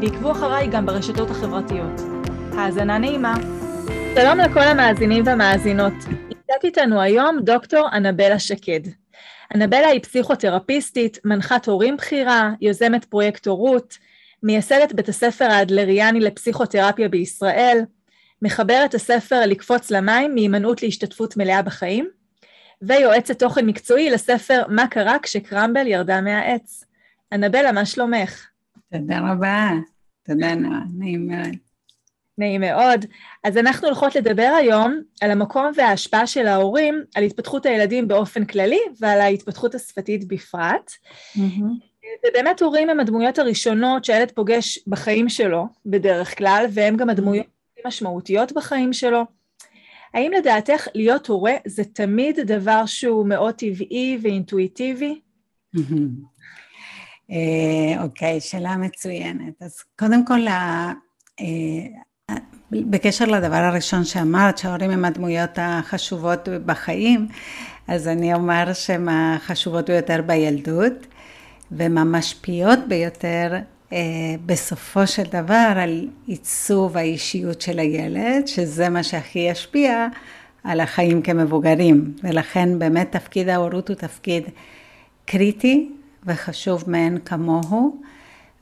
ועקבו אחריי גם ברשתות החברתיות. האזנה נעימה. שלום לכל המאזינים והמאזינות. נמצאת איתנו היום דוקטור אנבלה שקד. אנבלה היא פסיכותרפיסטית, מנחת הורים בכירה, יוזמת פרויקט הורות, מייסדת בית הספר האדלריאני לפסיכותרפיה בישראל, מחברת הספר לקפוץ למים מהימנעות להשתתפות מלאה בחיים, ויועצת תוכן מקצועי לספר מה קרה כשקרמבל ירדה מהעץ. אנבלה, מה שלומך? תודה רבה. תודה נועה, נעים מאוד. נעים מאוד. אז אנחנו הולכות לדבר היום על המקום וההשפעה של ההורים על התפתחות הילדים באופן כללי ועל ההתפתחות השפתית בפרט. Mm-hmm. ובאמת הורים הם הדמויות הראשונות שהילד פוגש בחיים שלו בדרך כלל, והם גם הדמויות המשמעותיות בחיים שלו. האם לדעתך להיות הורה זה תמיד דבר שהוא מאוד טבעי ואינטואיטיבי? אה, אוקיי, שאלה מצוינת. אז קודם כל, אה, בקשר לדבר הראשון שאמרת, שההורים הם הדמויות החשובות בחיים, אז אני אומר שהן החשובות ביותר בילדות, והן המשפיעות ביותר אה, בסופו של דבר על עיצוב האישיות של הילד, שזה מה שהכי ישפיע על החיים כמבוגרים. ולכן באמת תפקיד ההורות הוא תפקיד קריטי וחשוב מאין כמוהו.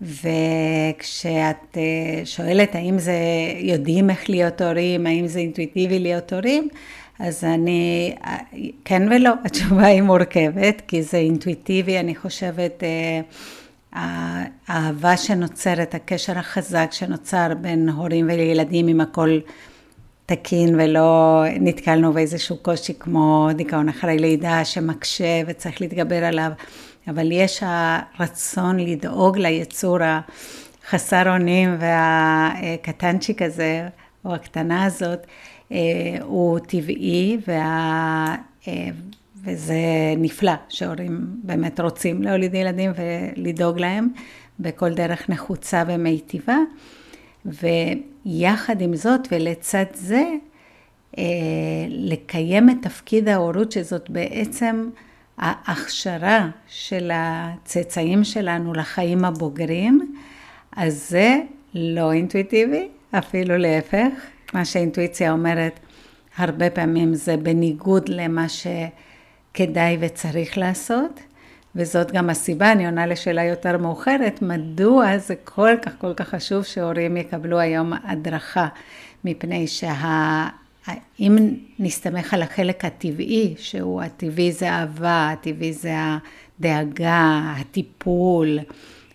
וכשאת אה, שואלת האם זה יודעים איך להיות הורים, האם זה אינטואיטיבי להיות הורים, אז אני, אה, כן ולא, התשובה היא מורכבת, כי זה אינטואיטיבי, אני חושבת, אה, האהבה שנוצרת, הקשר החזק שנוצר בין הורים וילדים, אם הכל תקין ולא נתקלנו באיזשהו קושי כמו דיכאון אחרי לידה שמקשה וצריך להתגבר עליו. אבל יש הרצון לדאוג ליצור החסר אונים והקטנצ'יק הזה, או הקטנה הזאת, אה, הוא טבעי, וה... אה, וזה נפלא שהורים באמת רוצים להוליד ילדים ולדאוג להם בכל דרך נחוצה ומיטיבה. ויחד עם זאת ולצד זה, אה, לקיים את תפקיד ההורות, שזאת בעצם ההכשרה של הצאצאים שלנו לחיים הבוגרים, אז זה לא אינטואיטיבי, אפילו להפך. מה שהאינטואיציה אומרת, הרבה פעמים זה בניגוד למה שכדאי וצריך לעשות, וזאת גם הסיבה, אני עונה לשאלה יותר מאוחרת, מדוע זה כל כך כל כך חשוב שהורים יקבלו היום הדרכה, מפני שה... אם נסתמך על החלק הטבעי, שהוא הטבעי זה אהבה, הטבעי זה הדאגה, הטיפול,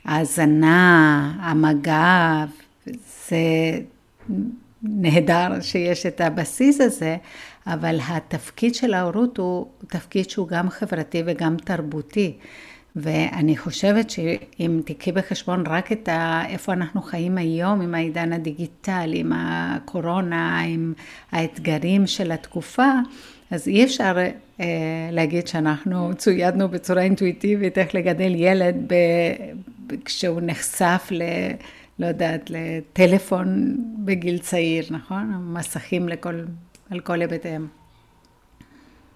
ההזנה, המגע, זה נהדר שיש את הבסיס הזה, אבל התפקיד של ההורות הוא תפקיד שהוא גם חברתי וגם תרבותי. ואני חושבת שאם תיקחי בחשבון רק את ה... איפה אנחנו חיים היום עם העידן הדיגיטלי, עם הקורונה, עם האתגרים של התקופה, אז אי אפשר אה, להגיד שאנחנו צוידנו בצורה אינטואיטיבית איך לגדל ילד ב... כשהוא נחשף ל... לא יודעת, לטלפון בגיל צעיר, נכון? מסכים לכל, על כל היבטיהם.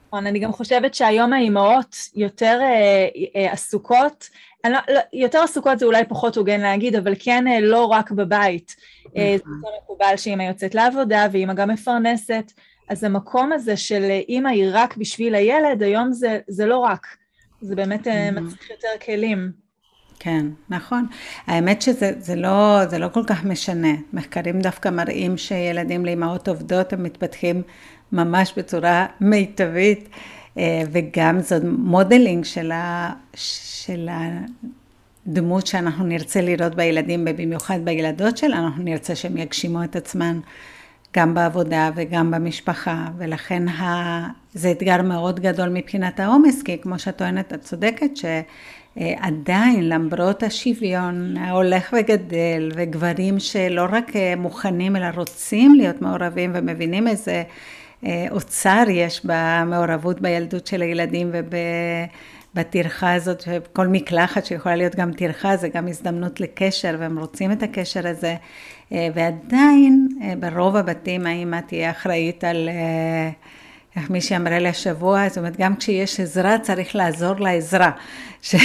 נכון, אני גם חושבת שהיום האימהות יותר אה, אה, עסוקות, לא, לא, יותר עסוקות זה אולי פחות הוגן להגיד, אבל כן אה, לא רק בבית. אה, זה יותר מקובל שאימא יוצאת לעבודה ואימא גם מפרנסת, אז המקום הזה של אימא היא רק בשביל הילד, היום זה, זה לא רק, זה באמת אה, מצריך יותר כלים. כן, נכון. האמת שזה זה לא, זה לא כל כך משנה. מחקרים דווקא מראים שילדים לאימהות עובדות הם מתפתחים ממש בצורה מיטבית, אה, וגם זאת modeling של, הדמות שאנחנו נרצה לראות בילדים, ובמיוחד בילדות שלנו, אנחנו נרצה שהם יגשימו את עצמן גם בעבודה וגם במשפחה, ולכן ה... זה אתגר מאוד גדול מבחינת העומס, כי כמו שאת טוענת, את צודקת, ש... עדיין למרות השוויון ההולך וגדל וגברים שלא רק מוכנים אלא רוצים להיות מעורבים ומבינים איזה אוצר יש במעורבות בילדות של הילדים וב... בטרחה הזאת, וכל מקלחת שיכולה להיות גם טרחה, זה גם הזדמנות לקשר, והם רוצים את הקשר הזה. אה, ועדיין, אה, ברוב הבתים האמא תהיה אחראית על, אה, איך מישהי אמרה לי השבוע, זאת אומרת, גם כשיש עזרה, צריך לעזור לעזרה. ש...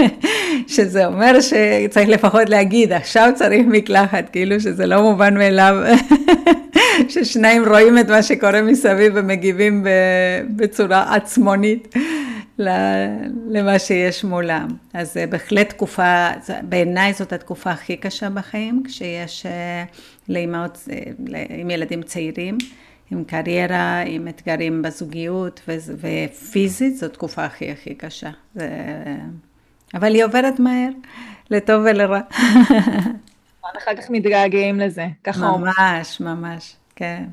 שזה אומר שצריך לפחות להגיד, עכשיו צריך מקלחת, כאילו שזה לא מובן מאליו. ששניים רואים את מה שקורה מסביב ומגיבים בצורה עצמונית. למה שיש מולם. אז בהחלט תקופה, בעיניי זאת התקופה הכי קשה בחיים, כשיש אה, לאמהות אה, עם ילדים צעירים, עם קריירה, עם אתגרים בזוגיות ופיזית, זו תקופה הכי הכי קשה. זה... אבל היא עוברת מהר, לטוב ולרע. אחר כך מתגעגעים לזה, ככה ממש, ממש, כן.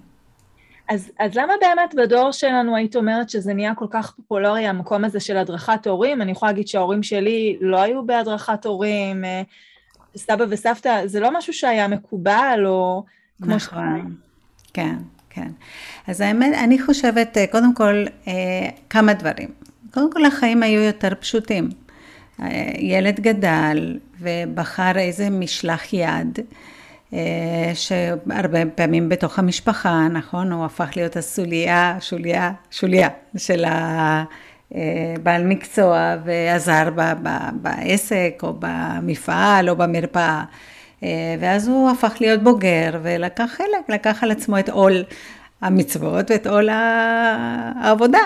אז, אז למה באמת בדור שלנו היית אומרת שזה נהיה כל כך פופולרי, המקום הזה של הדרכת הורים? אני יכולה להגיד שההורים שלי לא היו בהדרכת הורים, אה, סבא וסבתא, זה לא משהו שהיה מקובל, או נכון, ש... כן, כן. אז האמת, אני חושבת, אה, קודם כל, אה, כמה דברים. קודם כל, החיים היו יותר פשוטים. ילד גדל ובחר איזה משלח יד. אה, שהרבה פעמים בתוך המשפחה, נכון? הוא הפך להיות הסוליה, שוליה, שוליה של הבעל מקצוע ועזר בעסק או במפעל או במרפאה. אה, ואז הוא הפך להיות בוגר ולקח חלק, לקח על עצמו את עול המצוות ואת עול העבודה.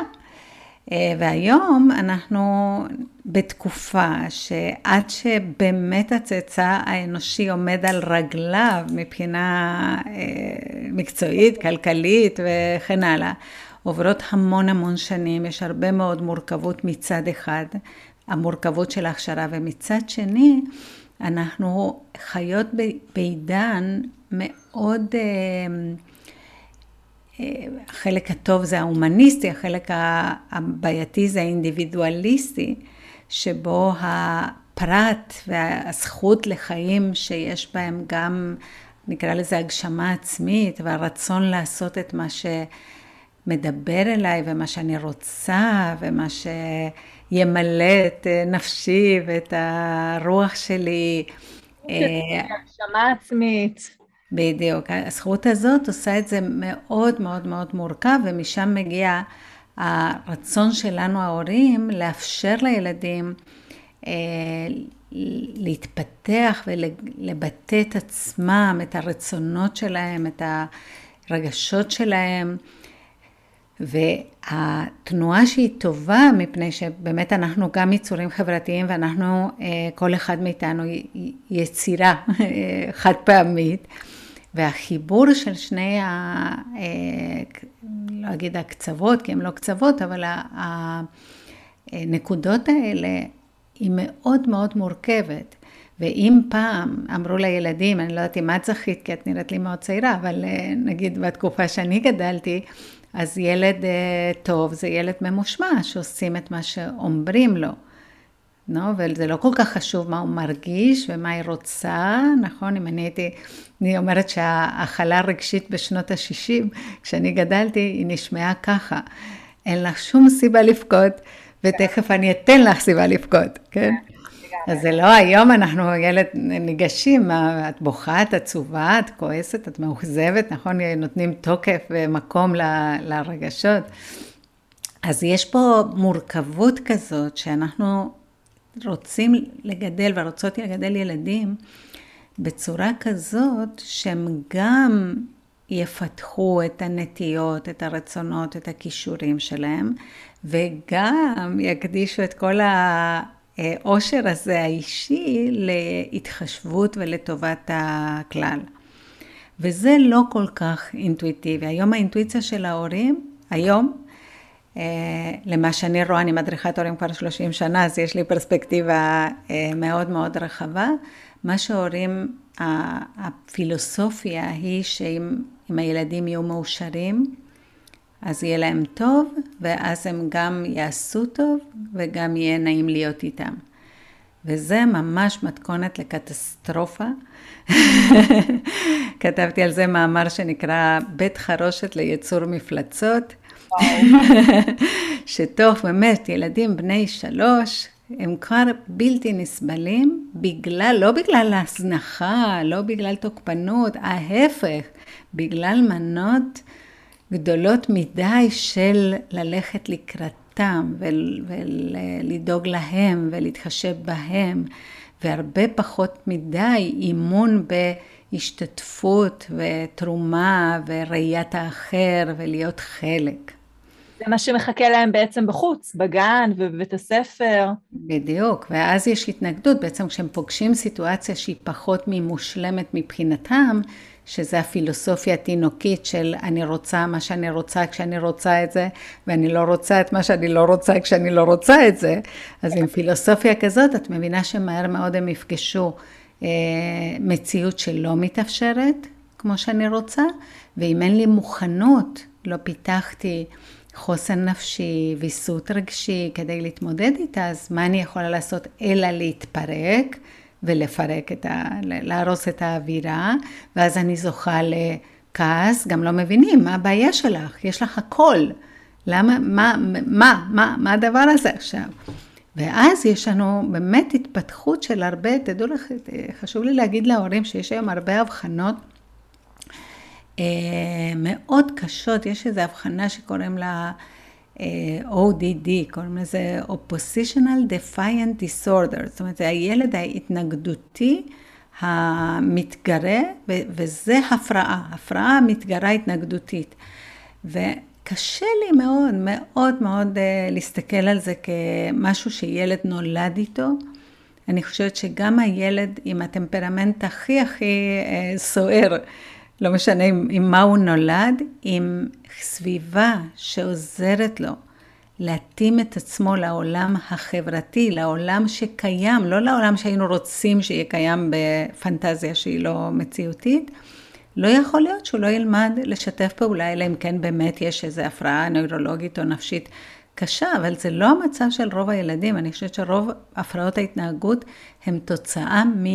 אה, והיום אנחנו בתקופה שעד שבאמת הצאצא האנושי עומד על רגליו מבחינה אה, מקצועית, כלכלית וכן הלאה, עוברות המון המון שנים, יש הרבה מאוד מורכבות מצד אחד, המורכבות של ההכשרה, ומצד שני, אנחנו חיות בעידן מאוד... אה, החלק הטוב זה ההומניסטי, החלק הבעייתי זה האינדיבידואליסטי, שבו הפרט והזכות לחיים שיש בהם גם, נקרא לזה הגשמה עצמית, והרצון לעשות את מה שמדבר אליי ומה שאני רוצה ומה שימלא את נפשי ואת הרוח שלי. הגשמה עצמית. בדיוק. הזכות הזאת עושה את זה מאוד מאוד מאוד מורכב, ומשם מגיע הרצון שלנו ההורים לאפשר לילדים אה, להתפתח ולבטא את עצמם, את הרצונות שלהם, את הרגשות שלהם. והתנועה שהיא טובה, מפני שבאמת אנחנו גם יצורים חברתיים ואנחנו, אה, כל אחד מאיתנו יצירה חד פעמית. והחיבור של שני, ה, אה, לא אגיד הקצוות, כי הם לא קצוות, אבל הנקודות האלה היא מאוד מאוד מורכבת. ואם פעם אמרו לילדים, אני לא יודעת אם את זכית, כי את נראית לי מאוד צעירה, אבל אה, נגיד בתקופה שאני גדלתי, אז ילד אה, טוב זה ילד ממושמע, שעושים את מה שאומרים לו. no, וזה לא כל כך חשוב מה הוא מרגיש ומה היא רוצה, נכון? אם אני הייתי, אני אומרת שההכלה הרגשית בשנות ה-60, כשאני גדלתי, היא נשמעה ככה. אין לך שום סיבה לבכות, ותכף אני אתן לך סיבה לבכות, כן? אז זה לא היום אנחנו ילד ניגשים, את בוכה, את עצובה, את כועסת, את מאוכזבת, נכון? נותנים תוקף ומקום ל, לרגשות. אז יש פה מורכבות כזאת שאנחנו רוצים לגדל ורוצות לגדל ילדים בצורה כזאת שהם גם יפתחו את הנטיות, את הרצונות, את הכישורים שלהם, וגם יקדישו את כל העושר הזה האישי להתחשבות ולטובת הכלל. וזה לא כל כך אינטואיטיבי. היום האינטואיציה של ההורים, היום, אה, למה שאני רואה, אני מדריכת הורים כבר 30 שנה, אז יש לי פרספקטיבה אה, מאוד מאוד רחבה. מה שהורים, הפילוסופיה היא שאם הילדים יהיו מאושרים, אז יהיה להם טוב, ואז הם גם יעשו טוב, וגם יהיה נעים להיות איתם. וזה ממש מתכונת לקטסטרופה. כתבתי על זה מאמר שנקרא בית חרושת ליצור מפלצות. שתוך באמת ילדים בני שלוש, הם כבר בלתי נסבלים, בגלל, לא בגלל הזנחה, לא בגלל תוקפנות, ההפך, בגלל מנות גדולות מדי של ללכת לקראתם ולדאוג להם ולהתחשב בהם, והרבה פחות מדי אימון בהשתתפות ותרומה וראיית האחר ולהיות חלק. זה מה שמחכה להם בעצם בחוץ, בגן ובבית הספר. בדיוק, ואז יש התנגדות, בעצם כשהם פוגשים סיטואציה שהיא פחות ממושלמת מבחינתם, שזה הפילוסופיה התינוקית של אני רוצה מה שאני רוצה כשאני רוצה את זה, ואני לא רוצה את מה שאני לא רוצה כשאני לא רוצה את זה. אז עם פילוסופיה כזאת, את מבינה שמהר מאוד הם יפגשו אה, מציאות שלא מתאפשרת, כמו שאני רוצה, ואם אין לי מוכנות, לא פיתחתי חוסן נפשי, ויסות רגשי כדי להתמודד איתה, אז מה אני יכולה לעשות אלא להתפרק ולפרק את ה... להרוס את האווירה, ואז אני זוכה לכעס, גם לא מבינים מה הבעיה שלך, יש לך הכל. למה, מה, מה, מה, מה הדבר הזה עכשיו? ואז יש לנו באמת התפתחות של הרבה, תדעו לך, חשוב לי להגיד להורים שיש היום הרבה הבחנות אה, מאוד קשות, יש איזו הבחנה שקוראים לה ODD, קוראים לזה Oppositional Defiant Disorder, זאת אומרת, זה הילד ההתנגדותי המתגרה, וזה הפרעה, הפרעה מתגרה התנגדותית. וקשה לי מאוד, מאוד מאוד אה, להסתכל על זה כמשהו שילד נולד איתו. אני חושבת שגם הילד עם הטמפרמנט הכי הכי סוער, לא משנה עם, עם מה הוא נולד, עם סביבה שעוזרת לו להתאים את עצמו לעולם החברתי, לעולם שקיים, לא לעולם שהיינו רוצים שיהיה קיים בפנטזיה שהיא לא מציאותית. לא יכול להיות שהוא לא ילמד לשתף פעולה, אלא אם כן באמת יש איזו הפרעה נוירולוגית או נפשית קשה, אבל זה לא המצב של רוב הילדים. אני חושבת שרוב הפרעות ההתנהגות הם תוצאה מ...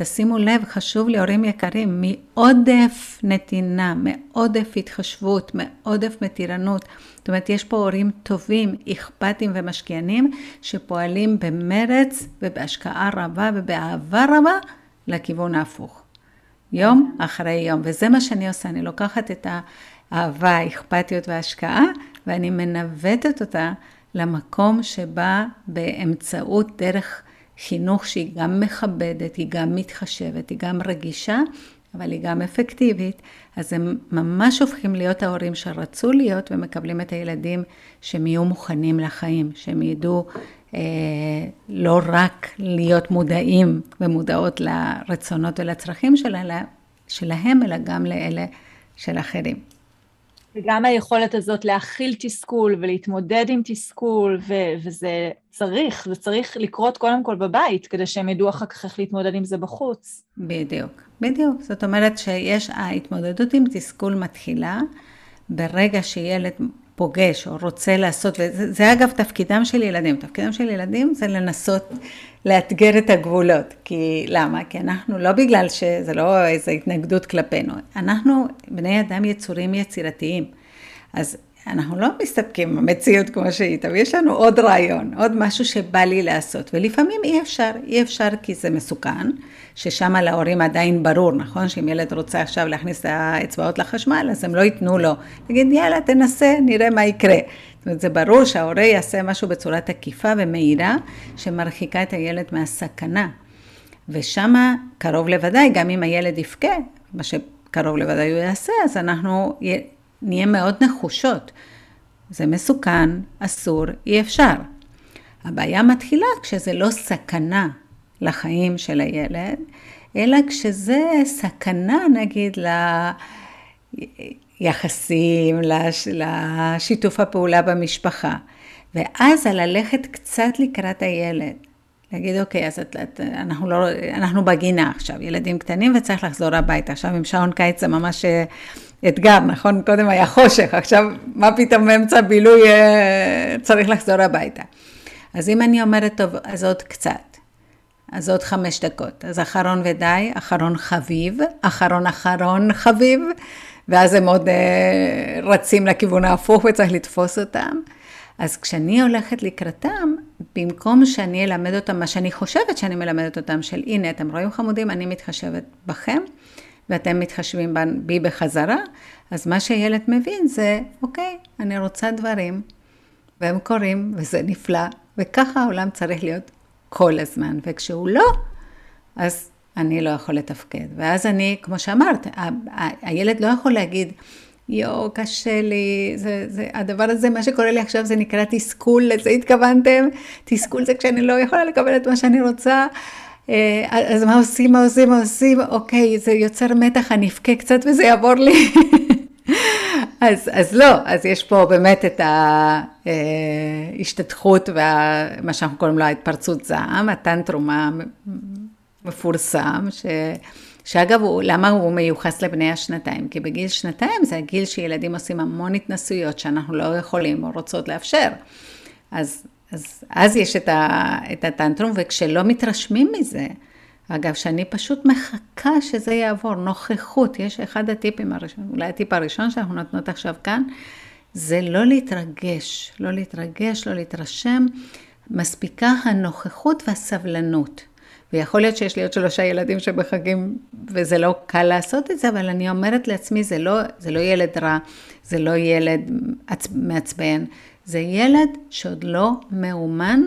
תשימו לב, חשוב לי, הורים יקרים, מעודף נתינה, מעודף התחשבות, מעודף מתירנות. זאת אומרת, יש פה הורים טובים, אכפתים ומשקיענים, שפועלים במרץ ובהשקעה רבה ובאהבה רבה לכיוון ההפוך. יום אחרי יום, וזה מה שאני עושה, אני לוקחת את האהבה, האכפתיות וההשקעה, ואני מנווטת אותה למקום שבה באמצעות דרך חינוך שהיא גם מכבדת, היא גם מתחשבת, היא גם רגישה, אבל היא גם אפקטיבית, אז הם ממש הופכים להיות ההורים שרצו להיות ומקבלים את הילדים שהם יהיו מוכנים לחיים, שהם ידעו אה, לא רק להיות מודעים ומודעות לרצונות ולצרכים שלה, שלהם, אלא גם לאלה של אחרים. וגם היכולת הזאת להכיל תסכול ולהתמודד עם תסכול, ו- וזה צריך, זה צריך לקרות קודם כל בבית, כדי שהם ידעו אחר כך איך להתמודד עם זה בחוץ. בדיוק, בדיוק. זאת אומרת שיש, ההתמודדות עם תסכול מתחילה ברגע שילד פוגש או רוצה לעשות, וזה אגב תפקידם של ילדים, תפקידם של ילדים זה לנסות לאתגר את הגבולות, כי למה? כי אנחנו לא בגלל שזה לא איזו התנגדות כלפינו, אנחנו בני אדם יצורים יצירתיים, אז אנחנו לא מסתפקים במציאות כמו שהיא, אבל יש לנו עוד רעיון, עוד משהו שבא לי לעשות, ולפעמים אי אפשר, אי אפשר כי זה מסוכן, ששם להורים עדיין ברור, נכון? שאם ילד רוצה עכשיו להכניס את האצבעות לחשמל, אז הם לא ייתנו לו, תגיד יאללה תנסה, נראה מה יקרה. זאת אומרת, זה ברור שההורה יעשה משהו בצורה תקיפה ומהירה, שמרחיקה את הילד מהסכנה. ושם קרוב לוודאי, גם אם הילד יבכה, מה שקרוב לוודאי הוא יעשה, אז אנחנו נהיה מאוד נחושות. זה מסוכן, אסור, אי אפשר. הבעיה מתחילה כשזה לא סכנה לחיים של הילד, אלא כשזה סכנה נגיד ליחסים, לש... לשיתוף הפעולה במשפחה. ואז על ללכת קצת לקראת הילד. להגיד, אוקיי, אז את, את, אנחנו, לא, אנחנו בגינה עכשיו, ילדים קטנים וצריך לחזור הביתה. עכשיו עם שעון קיץ זה ממש אה, אתגר, נכון? קודם היה חושך, עכשיו מה פתאום באמצע בילוי אה, צריך לחזור הביתה. אז אם אני אומרת, טוב, אז עוד קצת. אז עוד חמש דקות. אז אחרון ודי, אחרון חביב, אחרון אחרון חביב, ואז הם עוד uh, רצים לכיוון ההפוך וצריך לתפוס אותם. אז כשאני הולכת לקראתם, במקום שאני אלמד אותם מה שאני חושבת שאני מלמדת אותם, של הנה, אתם רואים חמודים, אני מתחשבת בכם, ואתם מתחשבים בי בחזרה, אז מה שילד מבין זה, אוקיי, אני רוצה דברים, והם קורים, וזה נפלא, וככה העולם צריך להיות כל הזמן, וכשהוא לא, אז אני לא יכול לתפקד. ואז אני, כמו שאמרת, הילד לא יכול להגיד, יואו, קשה לי, זה, זה, הדבר הזה, מה שקורה לי עכשיו זה נקרא תסכול, לזה התכוונתם? תסכול זה כשאני לא יכולה לקבל את מה שאני רוצה. אה, אז מה עושים, מה עושים, מה עושים? אוקיי, זה יוצר מתח, אני אבכה קצת וזה יעבור לי. אז, אז לא, אז יש פה באמת את ההשתתחות ומה שאנחנו קוראים לו ההתפרצות זעם, הטנטרום המפורסם, ש... שאגב, הוא, למה הוא מיוחס לבני השנתיים? כי בגיל שנתיים זה הגיל שילדים עושים המון התנסויות שאנחנו לא יכולים או רוצות לאפשר. אז, אז, אז יש את, ה, את הטנטרום, וכשלא מתרשמים מזה, אגב, שאני פשוט מחכה שזה יעבור, נוכחות, יש אחד הטיפים הראשון, אולי הטיפ הראשון שאנחנו נותנות עכשיו כאן, זה לא להתרגש, לא להתרגש, לא להתרשם, מספיקה הנוכחות והסבלנות. ויכול להיות שיש לי עוד שלושה ילדים שבחגים, וזה לא קל לעשות את זה, אבל אני אומרת לעצמי, זה לא, זה לא ילד רע, זה לא ילד מעצבן, זה ילד שעוד לא מאומן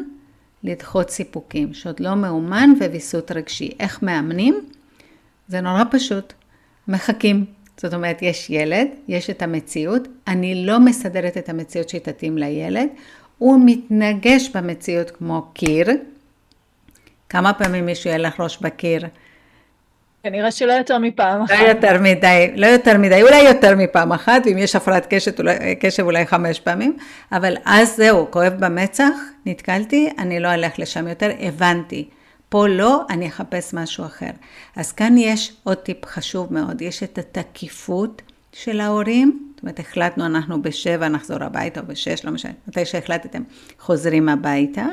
לדחות סיפוקים, שעוד לא מאומן וויסות רגשי. איך מאמנים? זה נורא פשוט, מחכים. זאת אומרת, יש ילד, יש את המציאות, אני לא מסדרת את המציאות שתתאים לילד, הוא מתנגש במציאות כמו קיר, כמה פעמים מישהו יהיה לך ראש בקיר? כנראה שלא יותר מפעם אחת. לא יותר מדי, לא יותר מדי, אולי יותר מפעם אחת, ואם יש הפרעת קשב אולי, קשב אולי חמש פעמים, אבל אז זהו, כואב במצח, נתקלתי, אני לא אלך לשם יותר, הבנתי. פה לא, אני אחפש משהו אחר. אז כאן יש עוד טיפ חשוב מאוד, יש את התקיפות של ההורים, זאת אומרת, החלטנו אנחנו בשבע נחזור הביתה, או בשש, לא משנה, מתי שהחלטתם, חוזרים הביתה.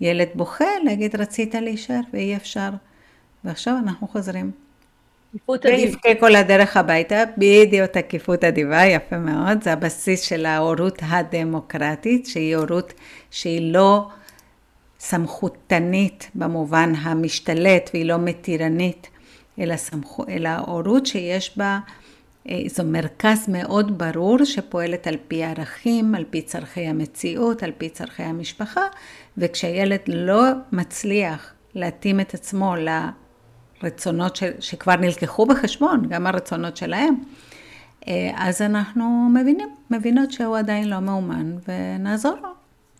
ילד בוכה, להגיד רצית להישאר ואי אפשר. ועכשיו אנחנו חוזרים. ויבכה כל הדרך הביתה, בדיוק תקיפות אדיבה, יפה מאוד, זה הבסיס של ההורות הדמוקרטית, שהיא הורות שהיא לא סמכותנית במובן המשתלט והיא לא מתירנית, אלא, סמכו, אלא הורות שיש בה איזו מרכז מאוד ברור שפועלת על פי ערכים, על פי צורכי המציאות, על פי צורכי המשפחה, וכשהילד לא מצליח להתאים את עצמו לרצונות ש, שכבר נלקחו בחשבון, גם הרצונות שלהם, אה, אז אנחנו מבינים, מבינות שהוא עדיין לא מאומן, ונעזור לו.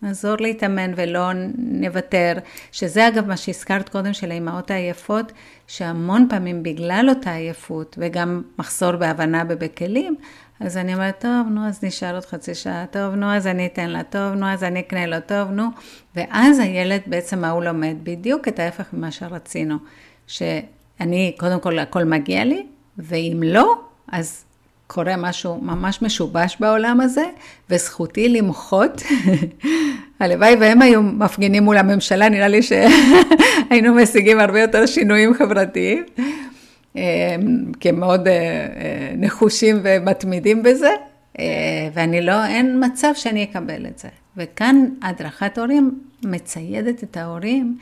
נעזור להתאמן ולא נוותר, שזה אגב מה שהזכרת קודם של האימהות העייפות, שהמון פעמים בגלל אותה עייפות וגם מחסור בהבנה ובכלים, אז אני אומרת, טוב, נו, אז נשאר עוד חצי שעה, טוב, נו, אז אני אתן לה, טוב, נו, אז אני אקנה לו, טוב, נו. ואז הילד בעצם, מה הוא לומד? בדיוק את ההפך ממה שרצינו. שאני, קודם כל, הכל מגיע לי, ואם לא, אז קורה משהו ממש משובש בעולם הזה, וזכותי למחות. הלוואי והם היו מפגינים מול הממשלה, נראה לי שהיינו משיגים הרבה יותר שינויים חברתיים. כי הם מאוד אה, אה, נחושים ומתמידים בזה, אה, ואני לא, אין מצב שאני אקבל את זה. וכאן הדרכת הורים מציידת את ההורים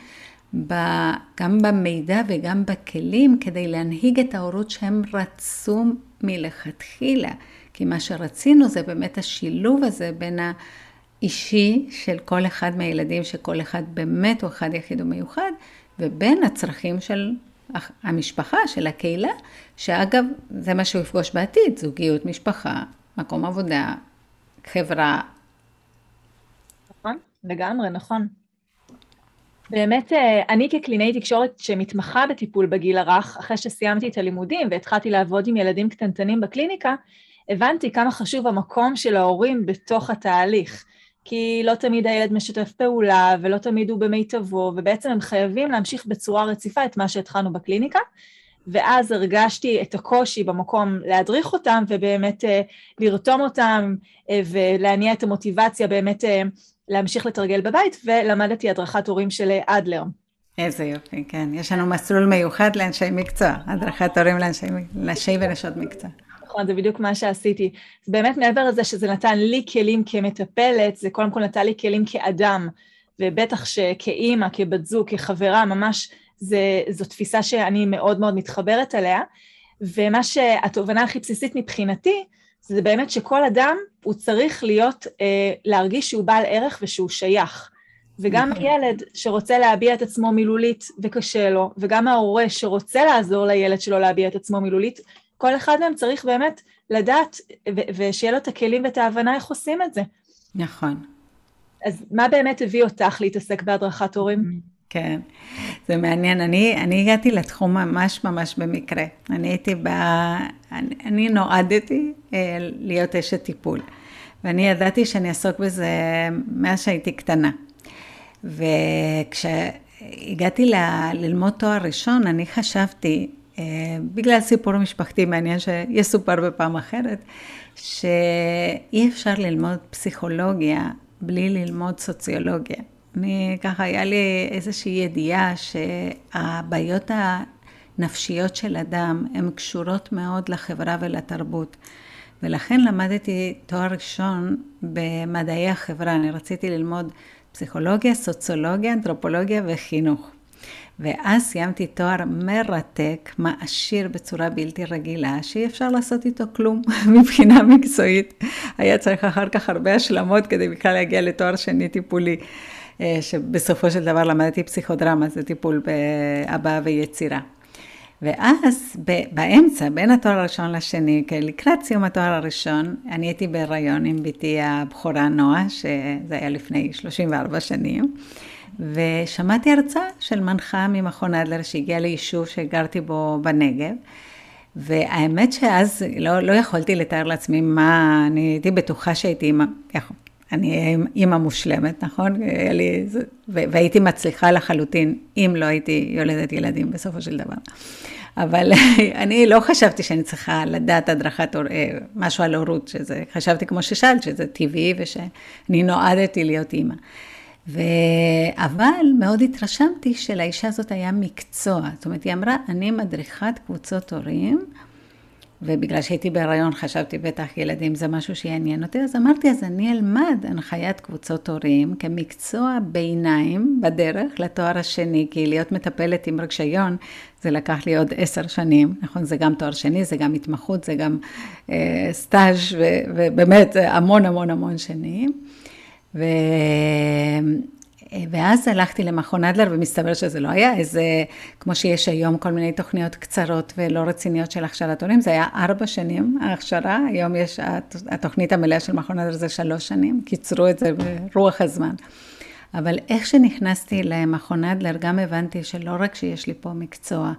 גם במידע וגם בכלים כדי להנהיג את ההורות שהם רצו מלכתחילה. כי מה שרצינו זה באמת השילוב הזה בין האישי של כל אחד מהילדים, שכל אחד באמת הוא אחד יחיד ומיוחד, ובין הצרכים של המשפחה, של הקהילה, שאגב, זה מה שהוא יפגוש בעתיד, זוגיות, משפחה, מקום עבודה, חברה. נכון, לגמרי, נכון. באמת, אה, אני כקלינאי תקשורת שמתמחה בטיפול בגיל הרך, אחרי שסיימתי את הלימודים והתחלתי לעבוד עם ילדים קטנטנים בקליניקה, הבנתי כמה חשוב המקום של ההורים בתוך התהליך. כי לא תמיד הילד משתף פעולה, ולא תמיד הוא במיטבו, ובעצם הם חייבים להמשיך בצורה רציפה את מה שהתחלנו בקליניקה. ואז הרגשתי את הקושי במקום להדריך אותם, ובאמת uh, לרתום אותם, uh, ולהניע את המוטיבציה באמת uh, להמשיך לתרגל בבית, ולמדתי הדרכת הורים של אדלר. איזה יופי, כן. יש לנו מסלול מיוחד לאנשי מקצוע, הדרכת הורים לאנשי ונשות מקצוע. נכון, זה בדיוק מה שעשיתי. אז באמת מעבר לזה שזה נתן לי כלים כמטפלת, זה קודם כל נתן לי כלים כאדם, ובטח שכאימא, כבת זוג, כחברה, ממש זה, זו תפיסה שאני מאוד מאוד מתחברת אליה. ומה שהתובנה הכי בסיסית מבחינתי, זה באמת שכל אדם הוא צריך להיות, אה, להרגיש שהוא בעל ערך ושהוא שייך. וגם נכון. הילד שרוצה להביע את עצמו מילולית וקשה לו, וגם ההורה שרוצה לעזור לילד שלו להביע את עצמו מילולית, כל אחד מהם צריך באמת לדעת, ושיהיה לו את הכלים ואת ההבנה איך עושים את זה. נכון. אז מה באמת הביא אותך להתעסק בהדרכת הורים? כן, זה מעניין. אני, אני הגעתי לתחום ממש ממש במקרה. אני הייתי ב... אני, אני נועדתי אה, להיות אשת טיפול, ואני ידעתי שאני אעסוק בזה מאז שהייתי קטנה. וכשהגעתי ל... ללמוד תואר ראשון, אני חשבתי, בגלל סיפור משפחתי מעניין שיסופר בפעם אחרת, שאי אפשר ללמוד פסיכולוגיה בלי ללמוד סוציולוגיה. אני ככה, היה לי איזושהי ידיעה שהבעיות הנפשיות של אדם הן קשורות מאוד לחברה ולתרבות. ולכן למדתי תואר ראשון במדעי החברה. אני רציתי ללמוד פסיכולוגיה, סוציולוגיה, אנתרופולוגיה וחינוך. ואז סיימתי תואר מרתק, מעשיר בצורה בלתי רגילה, שאי אפשר לעשות איתו כלום מבחינה מקצועית. היה צריך אחר כך הרבה השלמות כדי בכלל להגיע לתואר שני טיפולי. אה, שבסופו של דבר למדתי פסיכודרמה, זה טיפול בהבעה ויצירה. ואז באמצע, בין התואר הראשון לשני, לקראת סיום התואר הראשון, אני הייתי בהיריון עם בתי הבכורה נועה, שזה היה לפני 34 שנים, ושמעתי הרצאה של מנחה ממכון אדלר שהגיעה ליישוב שגרתי בו בנגב. והאמת שאז לא, לא יכולתי לתאר לעצמי מה, אני הייתי בטוחה שהייתי עם, אני אימא מושלמת, נכון? לי, והייתי מצליחה לחלוטין, אם לא הייתי יולדת ילדים בסופו של דבר. אבל אני לא חשבתי שאני צריכה לדעת הדרכת, אה, משהו על הורות, שזה, חשבתי כמו ששאלת, שזה טבעי ושאני נועדתי להיות אימא. ו... אבל מאוד התרשמתי שלאישה הזאת היה מקצוע. זאת אומרת, היא אמרה, אני מדריכת קבוצות הורים. ובגלל שהייתי בהיריון חשבתי בטח ילדים זה משהו שיעניין אותי, אז אמרתי, אז אני אלמד הנחיית קבוצות הורים כמקצוע ביניים בדרך לתואר השני, כי להיות מטפלת עם רגשיון זה לקח לי עוד עשר שנים, נכון? זה גם תואר שני, זה גם התמחות, זה גם אה, סטאז' ובאמת המון המון המון שנים. ו... ואז הלכתי למכון אדלר ומסתבר שזה לא היה איזה, כמו שיש היום כל מיני תוכניות קצרות ולא רציניות של הכשרת הורים, זה היה ארבע שנים ההכשרה, היום יש, התוכנית המלאה של מכון אדלר זה שלוש שנים, קיצרו את זה ברוח הזמן. אבל איך שנכנסתי למכון אדלר, גם הבנתי שלא רק שיש לי פה מקצוע,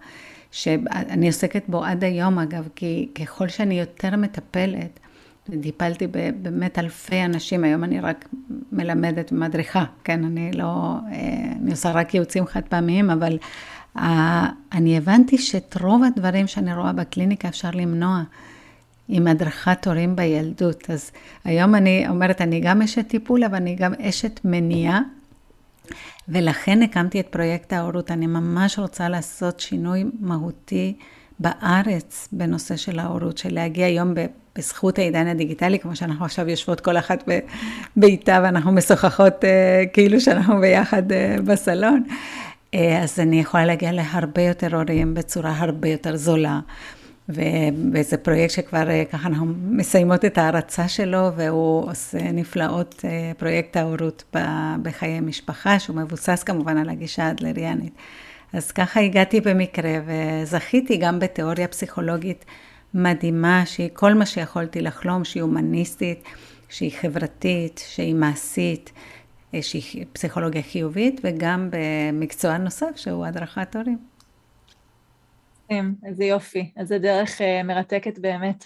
שאני עוסקת בו עד היום אגב, כי ככל שאני יותר מטפלת, טיפלתי באמת אלפי אנשים, היום אני רק מלמדת ומדריכה, כן, אני לא, אה, אני עושה רק ייעוצים חד פעמיים, אבל אה, אני הבנתי שאת רוב הדברים שאני רואה בקליניקה אפשר למנוע עם הדרכת הורים בילדות. אז היום אני אומרת, אני גם אשת טיפול, אבל אני גם אשת מניעה. ולכן הקמתי את פרויקט ההורות. אני ממש רוצה לעשות שינוי מהותי בארץ בנושא של ההורות, של להגיע היום בזכות העידן הדיגיטלי, כמו שאנחנו עכשיו יושבות כל אחת בביתה ואנחנו משוחחות אה, כאילו שאנחנו ביחד אה, בסלון. אה, אז אני יכולה להגיע להרבה יותר הורים בצורה הרבה יותר זולה. וזה פרויקט שכבר ככה אנחנו מסיימות את ההרצה שלו, והוא עושה נפלאות, פרויקט ההורות בחיי משפחה, שהוא מבוסס כמובן על הגישה האדלריאנית. אז ככה הגעתי במקרה, וזכיתי גם בתיאוריה פסיכולוגית מדהימה, שהיא כל מה שיכולתי לחלום, שהיא הומניסטית, שהיא חברתית, שהיא מעשית, שהיא פסיכולוגיה חיובית, וגם במקצוע נוסף שהוא הדרכת הורים. איזה יופי, אז זו דרך אה, מרתקת באמת.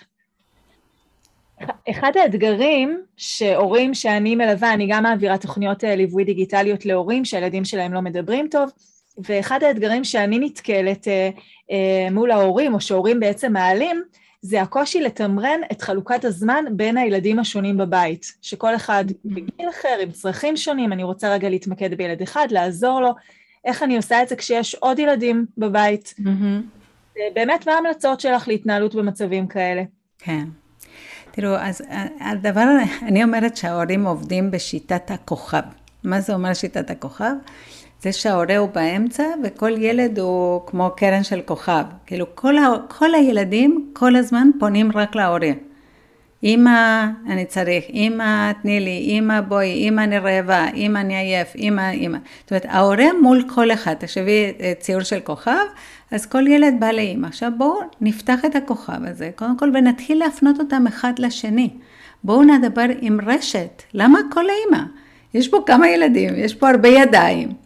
אחד האתגרים שהורים שאני מלווה, אני גם מעבירה תוכניות אה, ליווי דיגיטליות להורים שהילדים שלהם לא מדברים טוב, ואחד האתגרים שאני נתקלת אה, אה, מול ההורים, או שהורים בעצם מעלים, זה הקושי לתמרן את חלוקת הזמן בין הילדים השונים בבית, שכל אחד בגיל אחר עם צרכים שונים, אני רוצה רגע להתמקד בילד אחד, לעזור לו, איך אני עושה את זה כשיש עוד ילדים בבית. Mm-hmm. באמת, מה ההמלצות שלך להתנהלות במצבים כאלה? כן. תראו, אז הדבר, אני אומרת שההורים עובדים בשיטת הכוכב. מה זה אומר שיטת הכוכב? זה שההורה הוא באמצע וכל ילד הוא כמו קרן של כוכב. כאילו כל, ה, כל הילדים כל הזמן פונים רק להורה. אמא, אני צריך, אמא, תני לי, אמא, בואי, אמא, אני רעבה, אמא, אני עייף, אמא, אמא. זאת אומרת, ההורה מול כל אחד, תחשבי אה, ציור של כוכב, אז כל ילד בא לאמא. עכשיו בואו נפתח את הכוכב הזה, קודם כל, ונתחיל להפנות אותם אחד לשני. בואו נדבר עם רשת, למה כל האמא? יש פה כמה ילדים, יש פה הרבה ידיים.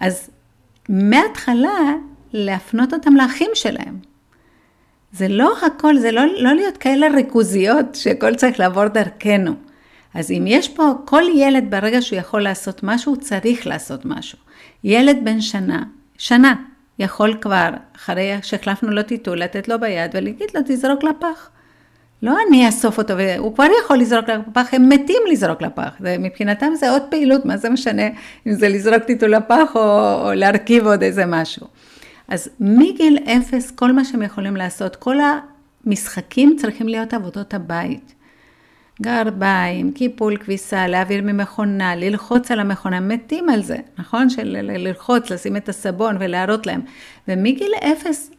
אז מההתחלה, להפנות אותם לאחים שלהם. זה לא הכל, זה לא, לא להיות כאלה ריכוזיות שהכל צריך לעבור דרכנו. אז אם יש פה, כל ילד ברגע שהוא יכול לעשות משהו, הוא צריך לעשות משהו. ילד בן שנה, שנה, יכול כבר, אחרי שהחלפנו לו טיטול, לתת לו ביד ולהגיד לו, תזרוק לפח. לא אני אאסוף אותו, הוא כבר יכול לזרוק לפח, הם מתים לזרוק לפח. מבחינתם זה עוד פעילות, מה זה משנה אם זה לזרוק טיטול לפח או, או להרכיב עוד איזה משהו. אז מגיל אפס, כל מה שהם יכולים לעשות, כל המשחקים צריכים להיות עבודות הבית. גרביים, קיפול כביסה, להעביר ממכונה, ללחוץ על המכונה, מתים על זה, נכון? של ללחוץ, לשים את הסבון ולהראות להם. ומגיל אפס,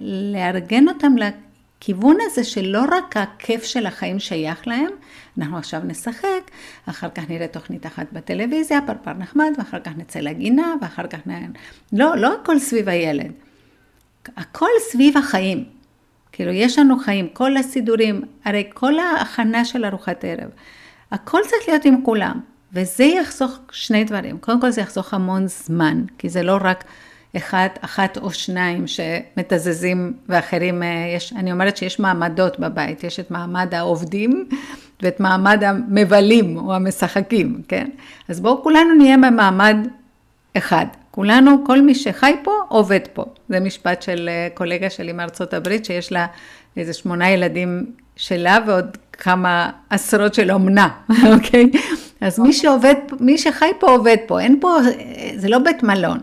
לארגן אותם לכיוון הזה שלא רק הכיף של החיים שייך להם, אנחנו עכשיו נשחק, אחר כך נראה תוכנית אחת בטלוויזיה, פרפר נחמד, ואחר כך נצא לגינה, ואחר כך נ... לא, לא הכל סביב הילד. הכל סביב החיים. כאילו, יש לנו חיים, כל הסידורים, הרי כל ההכנה של ארוחת ערב, הכל צריך להיות עם כולם. וזה יחסוך שני דברים. קודם כל זה יחסוך המון זמן, כי זה לא רק אחד, אחת או שניים שמתזזים ואחרים, אה, יש, אני אומרת שיש מעמדות בבית, יש את מעמד העובדים ואת מעמד המבלים או המשחקים, כן? אז בואו כולנו נהיה במעמד אחד. כולנו, כל מי שחי פה, עובד פה. זה משפט של אה, קולגה שלי מארצות הברית, שיש לה איזה שמונה ילדים שלה ועוד כמה עשרות של אומנה, אוקיי? אז מי שעובד, מי שחי פה עובד פה, אין פה, זה לא בית מלון.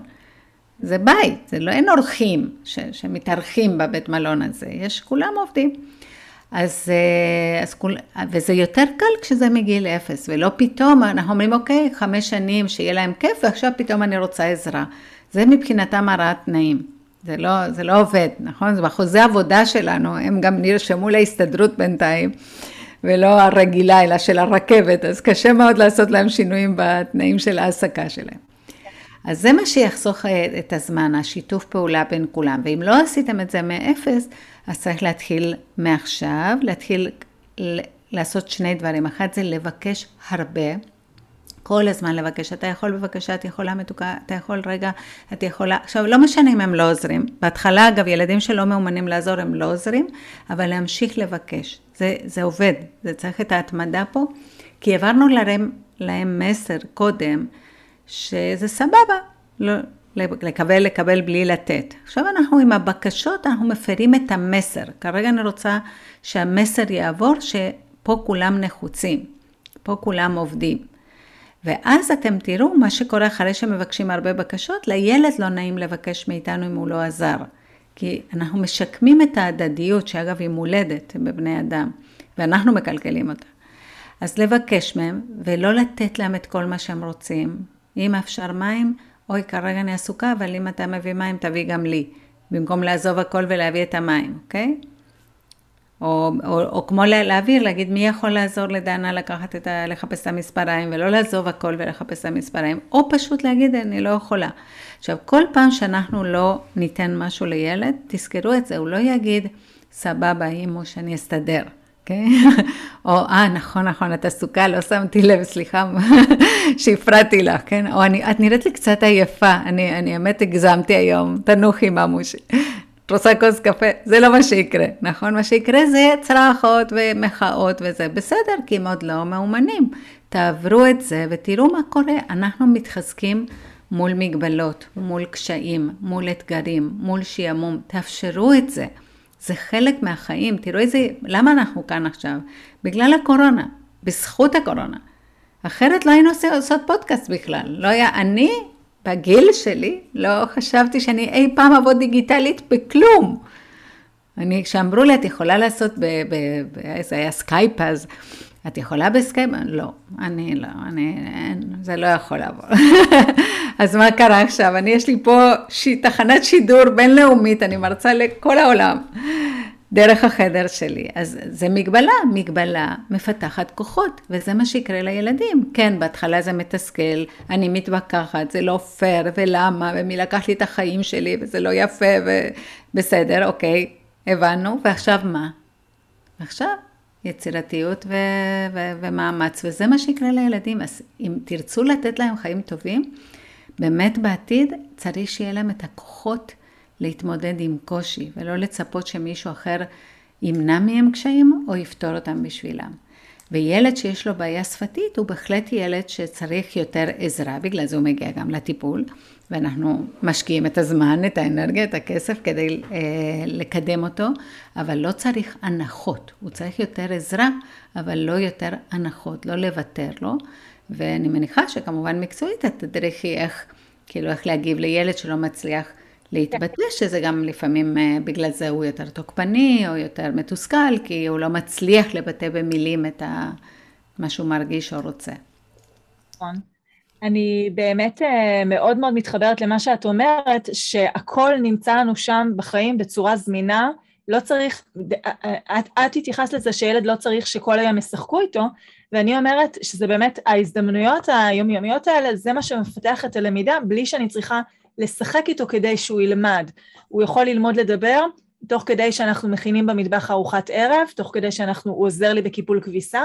זה בית, זה לא, אין אורחים ש, שמתארחים בבית מלון הזה, יש, כולם עובדים. אז, אה, אז כול, וזה יותר קל כשזה מגיל אפס, ולא פתאום אנחנו אומרים, אוקיי, חמש שנים שיהיה להם כיף, ועכשיו פתאום אני רוצה עזרה. זה מבחינתם הרעת תנאים. זה לא, זה לא עובד, נכון? זה בחוזה עבודה שלנו, הם גם נרשמו להסתדרות בינתיים, ולא הרגילה, אלא של הרכבת, אז קשה מאוד לעשות להם שינויים בתנאים של ההעסקה שלהם. אז זה מה שיחסוך אה, את הזמן, השיתוף פעולה בין כולם. ואם לא עשיתם את זה מאפס, אז צריך להתחיל מעכשיו, להתחיל לעשות שני דברים. אחד זה לבקש הרבה, כל הזמן לבקש. אתה יכול בבקשה, את יכולה מתוקה, אתה יכול רגע, את יכולה... עכשיו, לא משנה אם הם לא עוזרים. בהתחלה, אגב, ילדים שלא מאומנים לעזור, הם לא עוזרים, אבל להמשיך לבקש. זה, זה עובד, זה צריך את ההתמדה פה, כי העברנו להם, להם מסר קודם. שזה סבבה, לא, לקבל, לקבל בלי לתת. עכשיו אנחנו עם הבקשות, אנחנו מפרים את המסר. כרגע אני רוצה שהמסר יעבור שפה כולם נחוצים, פה כולם עובדים. ואז אתם תראו מה שקורה אחרי שמבקשים הרבה בקשות, לילד לא נעים לבקש מאיתנו אם הוא לא עזר. כי אנחנו משקמים את ההדדיות, שאגב היא מולדת בבני אדם, ואנחנו מקלקלים אותה. אז לבקש מהם, ולא לתת להם את כל מה שהם רוצים, אם אפשר מים, אוי, כרגע אני עסוקה, אבל אם אתה מביא מים, תביא גם לי. במקום לעזוב הכל ולהביא את המים, אוקיי? או, או, או כמו להעביר, להגיד מי יכול לעזור לדנה לקחת את ה... לחפש את המספריים ולא לעזוב הכל ולחפש את המספריים, או פשוט להגיד אני לא יכולה. עכשיו, כל פעם שאנחנו לא ניתן משהו לילד, תזכרו את זה, הוא לא יגיד סבבה אימו שאני אסתדר. אוקיי? או, אה, נכון, נכון, את עסוקה, לא שמתי לב, סליחה, שהפרעתי לך, כן? או אני, את נראית לי קצת עייפה, אני, אני האמת הגזמתי היום, תנוחי ממושי. את רוצה כוס קפה? זה לא מה שיקרה, נכון? מה שיקרה זה צרחות ומחאות וזה בסדר, כי הם עוד לא מאומנים. תעברו את זה ותראו מה קורה. אנחנו מתחזקים מול מגבלות, מול קשיים, מול אתגרים, מול שעמום. תאפשרו את זה. זה חלק מהחיים. תראו איזה, למה אנחנו כאן עכשיו? בגלל הקורונה, בזכות הקורונה. אחרת לא היינו עושות פודקאסט בכלל. לא היה, אני, בגיל שלי לא חשבתי שאני אי פעם אעבוד דיגיטלית בכלום. אני, כשאמרו לי, את יכולה לעשות, ב, ב, ב, זה היה סקייפ אז, את יכולה בסקייפ? לא, אני לא, אני, אין, זה לא יכול לעבור. אז מה קרה עכשיו? אני, יש לי פה ש, תחנת שידור בינלאומית, אני מרצה לכל העולם. דרך החדר שלי. אז זה מגבלה, מגבלה מפתחת כוחות, וזה מה שיקרה לילדים. כן, בהתחלה זה מתסכל, אני מתווכחת, זה לא פייר, ולמה, ומי לקח לי את החיים שלי, וזה לא יפה, ובסדר, אוקיי, הבנו, ועכשיו מה? עכשיו יצירתיות ו- ו- ומאמץ, וזה מה שיקרה לילדים. אז אם תרצו לתת להם חיים טובים, באמת בעתיד צריך שיהיה להם את הכוחות להתמודד עם קושי, ולא לצפות שמישהו אחר ימנע מהם קשיים או יפתור אותם בשבילם. וילד שיש לו בעיה שפתית הוא בהחלט ילד שצריך יותר עזרה, בגלל זה הוא מגיע גם לטיפול, ואנחנו משקיעים את הזמן, את האנרגיה, את הכסף כדי אה, לקדם אותו, אבל לא צריך הנחות, הוא צריך יותר עזרה, אבל לא יותר הנחות, לא לוותר לו, ואני מניחה שכמובן מקצועית את תדריכי איך, כאילו איך להגיב לילד שלא מצליח להתבטא, שזה גם לפעמים אה, בגלל זה הוא יותר תוקפני או יותר מתוסכל, כי הוא לא מצליח לבטא במילים את מה שהוא מרגיש או רוצה. נכון. אני באמת אה, מאוד מאוד מתחברת למה שאת אומרת, שהכל נמצא לנו שם בחיים בצורה זמינה. לא צריך, אה, את, את התייחסת לזה שילד לא צריך שכל היום ישחקו איתו, ואני אומרת שזה באמת ההזדמנויות היומיומיות האלה, זה מה שמפתח את הלמידה, בלי שאני צריכה לשחק איתו כדי שהוא ילמד. הוא יכול ללמוד לדבר תוך כדי שאנחנו מכינים במטבח ארוחת ערב, תוך כדי שאנחנו, הוא עוזר לי בקיפול כביסה.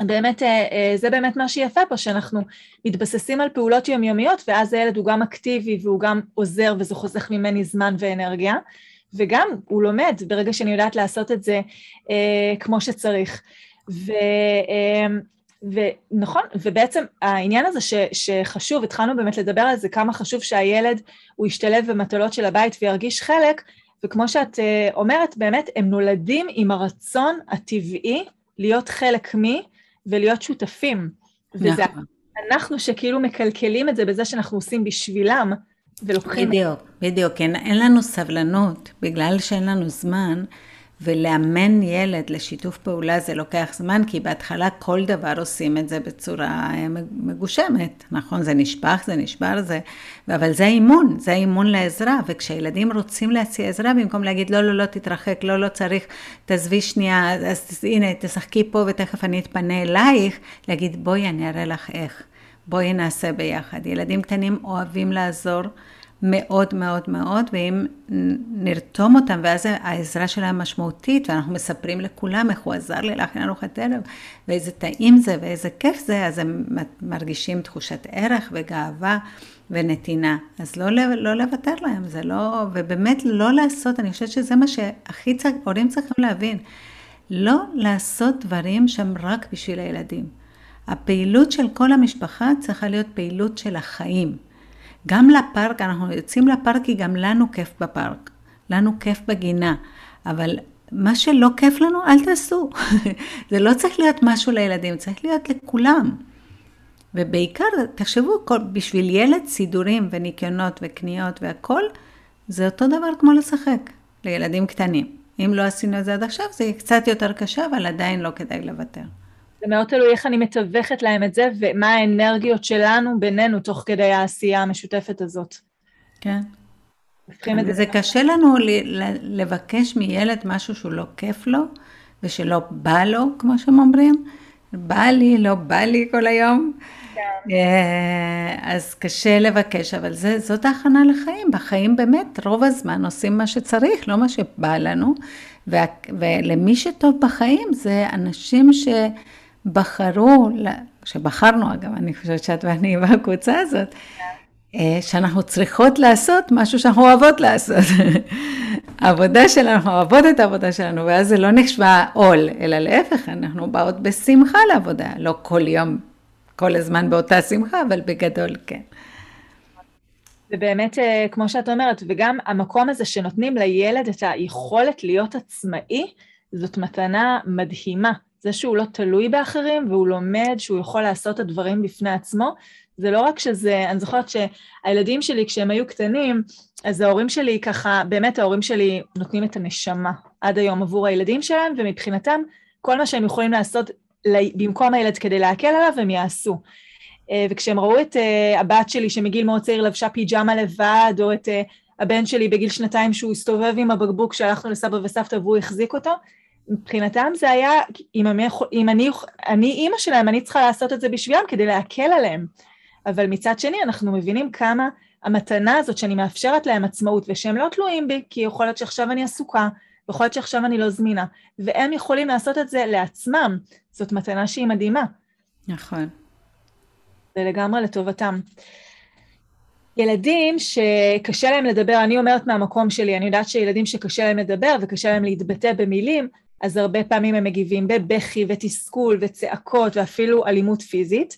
באמת, אה, אה, זה באמת מה שיפה פה, שאנחנו מתבססים על פעולות יומיומיות, ואז הילד הוא גם אקטיבי והוא גם עוזר וזה חוסך ממני זמן ואנרגיה, וגם הוא לומד ברגע שאני יודעת לעשות את זה אה, כמו שצריך. ו, אה, ונכון, ובעצם העניין הזה ש, שחשוב, התחלנו באמת לדבר על זה, כמה חשוב שהילד הוא ישתלב במטלות של הבית וירגיש חלק, וכמו שאת uh, אומרת, באמת, הם נולדים עם הרצון הטבעי להיות חלק מי ולהיות שותפים. וזה נכון. אנחנו שכאילו מקלקלים את זה בזה שאנחנו עושים בשבילם, ולוקחים... בדיוק, בדיוק, אין, אין לנו סבלנות, בגלל שאין לנו זמן. ולאמן ילד לשיתוף פעולה זה לוקח זמן, כי בהתחלה כל דבר עושים את זה בצורה אה, מגושמת, נכון? זה נשפך, זה נשבר, זה... אבל זה אימון, זה אימון לעזרה, וכשילדים רוצים להציע עזרה, במקום להגיד, לא, לא, לא, תתרחק, לא, לא צריך, תעזבי שנייה, אז הנה, תשחקי פה ותכף אני אתפנה אלייך, להגיד, בואי, אני אראה לך איך, בואי נעשה ביחד. ילדים קטנים אוהבים לעזור. מאוד מאוד מאוד, ואם נרתום אותם, ואז העזרה שלהם משמעותית, ואנחנו מספרים לכולם איך הוא עזר לי להכין ארוחת ערב, ואיזה טעים זה ואיזה כיף זה, אז הם מרגישים תחושת ערך וגאווה ונתינה. אז לא, לא לוותר להם, זה לא, ובאמת לא לעשות, אני חושבת שזה מה שהכי צריך, הורים צריכים להבין, לא לעשות דברים שהם רק בשביל הילדים. הפעילות של כל המשפחה צריכה להיות פעילות של החיים. גם לפארק, אנחנו יוצאים לפארק כי גם לנו כיף בפארק, לנו כיף בגינה, אבל מה שלא כיף לנו, אל תעשו. זה לא צריך להיות משהו לילדים, צריך להיות לכולם. ובעיקר, תחשבו, כל, בשביל ילד סידורים וניקיונות וקניות והכול, זה אותו דבר כמו לשחק לילדים קטנים. אם לא עשינו את זה עד עכשיו, זה יהיה קצת יותר קשה, אבל עדיין לא כדאי לוותר. זה מאוד תלוי איך אני מתווכת להם את זה, ומה האנרגיות שלנו בינינו תוך כדי העשייה המשותפת הזאת. כן. זה, זה קשה לנו לבקש מילד משהו שהוא לא כיף לו, ושלא בא לו, כמו שהם אומרים. בא לי, לא בא לי כל היום. כן. אה, אז קשה לבקש, אבל זה, זאת ההכנה לחיים. בחיים באמת, רוב הזמן עושים מה שצריך, לא מה שבא לנו. ולמי שטוב בחיים זה אנשים ש... בחרו, שבחרנו אגב, אני חושבת שאת ואני בקבוצה הזאת, אה, שאנחנו צריכות לעשות משהו שאנחנו אוהבות לעשות. העבודה שלנו, אנחנו אוהבות את העבודה שלנו, ואז זה לא נשמע עול, אלא להפך, אנחנו באות בשמחה לעבודה, לא כל יום, כל הזמן באותה שמחה, אבל בגדול כן. ובאמת, אה, כמו שאת אומרת, וגם המקום הזה שנותנים לילד את היכולת להיות עצמאי, זאת מתנה מדהימה. זה שהוא לא תלוי באחרים והוא לומד שהוא יכול לעשות את הדברים בפני עצמו, זה לא רק שזה, אני זוכרת שהילדים שלי, כשהם היו קטנים, אז ההורים שלי ככה, באמת ההורים שלי נותנים את הנשמה עד היום עבור הילדים שלהם, ומבחינתם, כל מה שהם יכולים לעשות במקום הילד כדי להקל עליו, הם יעשו. אה, וכשהם ראו את אה, הבת שלי שמגיל מאוד צעיר לבשה פיג'מה לבד, או את אה, הבן שלי בגיל שנתיים שהוא הסתובב עם הבקבוק שהלכנו לסבא וסבתא והוא החזיק אותו, מבחינתם זה היה, אם אני, אם אני, אני אימא שלהם, אני צריכה לעשות את זה בשבילם כדי להקל עליהם. אבל מצד שני, אנחנו מבינים כמה המתנה הזאת שאני מאפשרת להם עצמאות, ושהם לא תלויים בי, כי יכול להיות שעכשיו אני עסוקה, ויכול להיות שעכשיו אני לא זמינה, והם יכולים לעשות את זה לעצמם. זאת מתנה שהיא מדהימה. נכון. זה לגמרי לטובתם. ילדים שקשה להם לדבר, אני אומרת מהמקום שלי, אני יודעת שילדים שקשה להם לדבר וקשה להם להתבטא במילים, אז הרבה פעמים הם מגיבים בבכי ותסכול וצעקות ואפילו אלימות פיזית.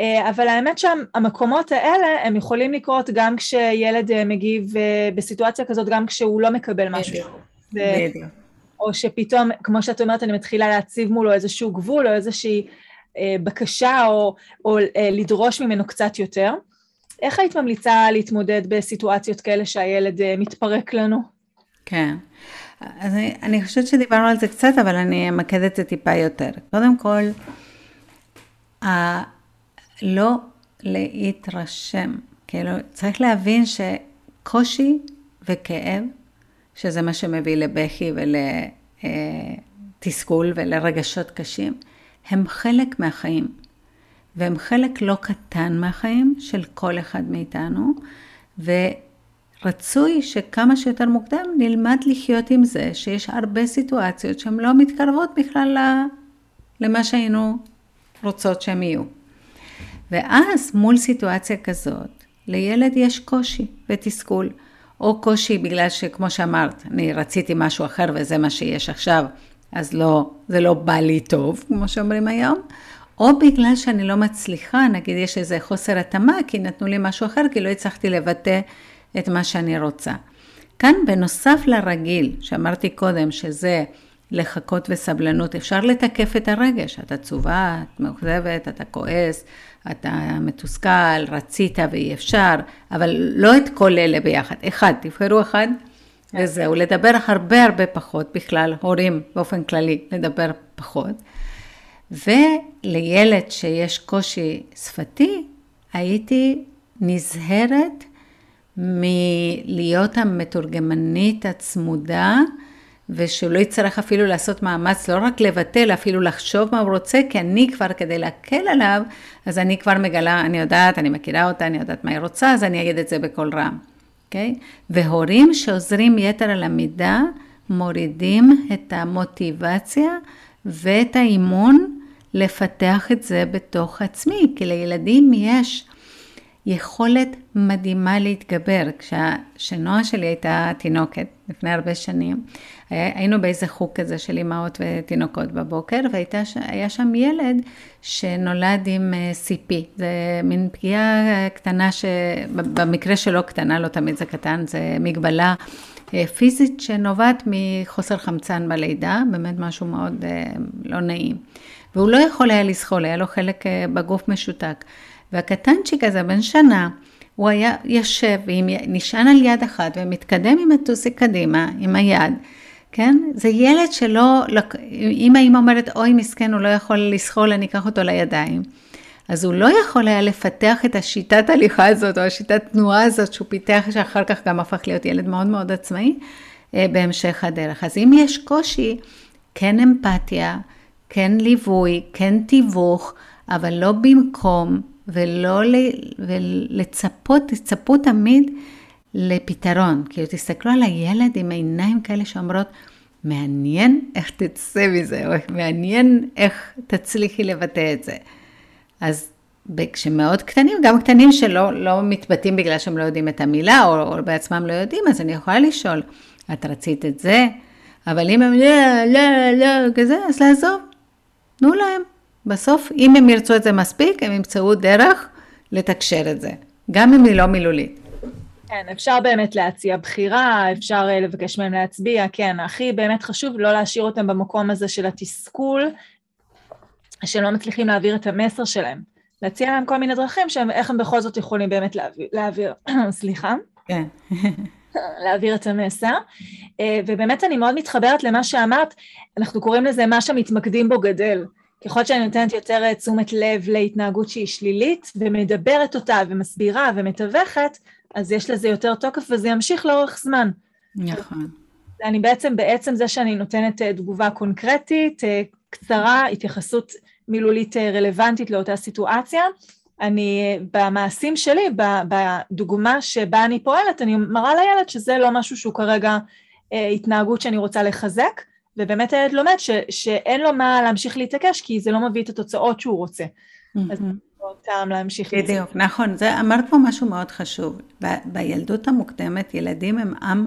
אה, אבל האמת שהמקומות האלה הם יכולים לקרות גם כשילד אה, מגיב אה, בסיטואציה כזאת, גם כשהוא לא מקבל משהו. בדיוק. או שפתאום, כמו שאת אומרת, אני מתחילה להציב מולו איזשהו גבול או איזושהי בקשה או, או לדרוש ממנו קצת יותר. איך היית ממליצה להתמודד בסיטואציות כאלה שהילד מתפרק לנו? כן. אז אני, אני חושבת שדיברנו על זה קצת, אבל אני אמקד את זה טיפה יותר. קודם כל, לא להתרשם. כאילו, צריך להבין שקושי וכאב, שזה מה שמביא לבכי ולתסכול ולרגשות קשים, הם חלק מהחיים. והם חלק לא קטן מהחיים של כל אחד מאיתנו, ורצוי שכמה שיותר מוקדם נלמד לחיות עם זה שיש הרבה סיטואציות שהן לא מתקרבות בכלל למה שהיינו רוצות שהן יהיו. ואז מול סיטואציה כזאת, לילד יש קושי ותסכול, או קושי בגלל שכמו שאמרת, אני רציתי משהו אחר וזה מה שיש עכשיו, אז לא, זה לא בא לי טוב, כמו שאומרים היום, או בגלל שאני לא מצליחה, נגיד יש איזה חוסר התאמה, כי נתנו לי משהו אחר, כי לא הצלחתי לבטא את מה שאני רוצה. כאן בנוסף לרגיל, שאמרתי קודם, שזה לחכות וסבלנות, אפשר לתקף את הרגש, את עצובה, את מאוכזבת, אתה כועס, אתה מתוסכל, רצית ואי אפשר, אבל לא את כל אלה ביחד. אחד, תבחרו אחד וזהו. לדבר הרבה הרבה פחות בכלל, הורים באופן כללי, לדבר פחות. ולילד שיש קושי שפתי, הייתי נזהרת מלהיות המתורגמנית הצמודה ושהוא לא יצטרך אפילו לעשות מאמץ, לא רק לבטל, אפילו לחשוב מה הוא רוצה, כי אני כבר, כדי להקל עליו, אז אני כבר מגלה, אני יודעת, אני מכירה אותה, אני יודעת מה היא רוצה, אז אני אגיד את זה בקול רם, אוקיי? Okay? והורים שעוזרים יתר על המידה, מורידים את המוטיבציה ואת האימון לפתח את זה בתוך עצמי, כי לילדים יש יכולת מדהימה להתגבר. כשנועה שלי הייתה תינוקת, לפני הרבה שנים, היינו באיזה חוג כזה של אימהות ותינוקות בבוקר, והיה שם ילד שנולד עם אה, CP. זה מין פגיעה קטנה, שבמקרה שלו קטנה, לא תמיד זה קטן, זה מגבלה אה, פיזית שנובעת מחוסר חמצן בלידה, באמת משהו מאוד אה, לא נעים. והוא לא יכול היה לזחול, היה לו חלק בגוף משותק. והקטנצ'יק הזה, בן שנה, הוא היה יושב, נשען על יד אחת ומתקדם עם הטוסיק קדימה, עם היד. כן? זה ילד שלא, אם האמא אומרת, אוי מסכן, הוא לא יכול לסחול, אני אקח אותו לידיים. אז הוא לא יכול היה לפתח את השיטת הליכה הזאת, או השיטת תנועה הזאת שהוא פיתח, שאחר כך גם הפך להיות ילד מאוד מאוד עצמאי, אה, בהמשך הדרך. אז אם יש קושי, כן אמפתיה, כן ליווי, כן תיווך, אבל לא במקום, ולא לצפות, תצפו תמיד לפתרון. כאילו, תסתכלו על הילד עם עיניים כאלה שאומרות, מעניין איך תצא מזה, או מעניין איך תצליחי לבטא את זה. אז כשמאוד קטנים, גם קטנים שלא לא מתבטאים בגלל שהם לא יודעים את המילה, או, או בעצמם לא יודעים, אז אני יכולה לשאול, את רצית את זה? אבל אם הם לא, לא, לא, כזה, אז לעזוב, תנו להם. בסוף, אם הם ירצו את זה מספיק, הם ימצאו דרך לתקשר את זה, גם אם היא לא מילולית. כן, אפשר באמת להציע בחירה, אפשר אה, לבקש מהם להצביע, כן, הכי באמת חשוב לא להשאיר אותם במקום הזה של התסכול, שהם לא מצליחים להעביר את המסר שלהם. להציע להם כל מיני דרכים שהם, איך הם בכל זאת יכולים באמת להעביר, להעביר סליחה. כן. להעביר את המסר. אה, ובאמת אני מאוד מתחברת למה שאמרת, אנחנו קוראים לזה מה שמתמקדים בו גדל. ככל שאני נותנת יותר אה, תשומת לב להתנהגות שהיא שלילית, ומדברת אותה ומסבירה ומתווכת, אז יש לזה יותר תוקף וזה ימשיך לאורך זמן. נכון. אני בעצם, בעצם זה שאני נותנת אה, תגובה קונקרטית, קצרה, התייחסות מילולית רלוונטית לאותה סיטואציה, אני, במעשים שלי, בדוגמה שבה אני פועלת, אני מראה לילד שזה לא משהו שהוא כרגע אה, התנהגות שאני רוצה לחזק, ובאמת הילד לומד ש, שאין לו מה להמשיך להתעקש, כי זה לא מביא את התוצאות שהוא רוצה. אז לא טעם להמשיך להתעקש. בדיוק, נכון. זה, אמרת פה משהו מאוד חשוב. ב, בילדות המוקדמת, ילדים הם עם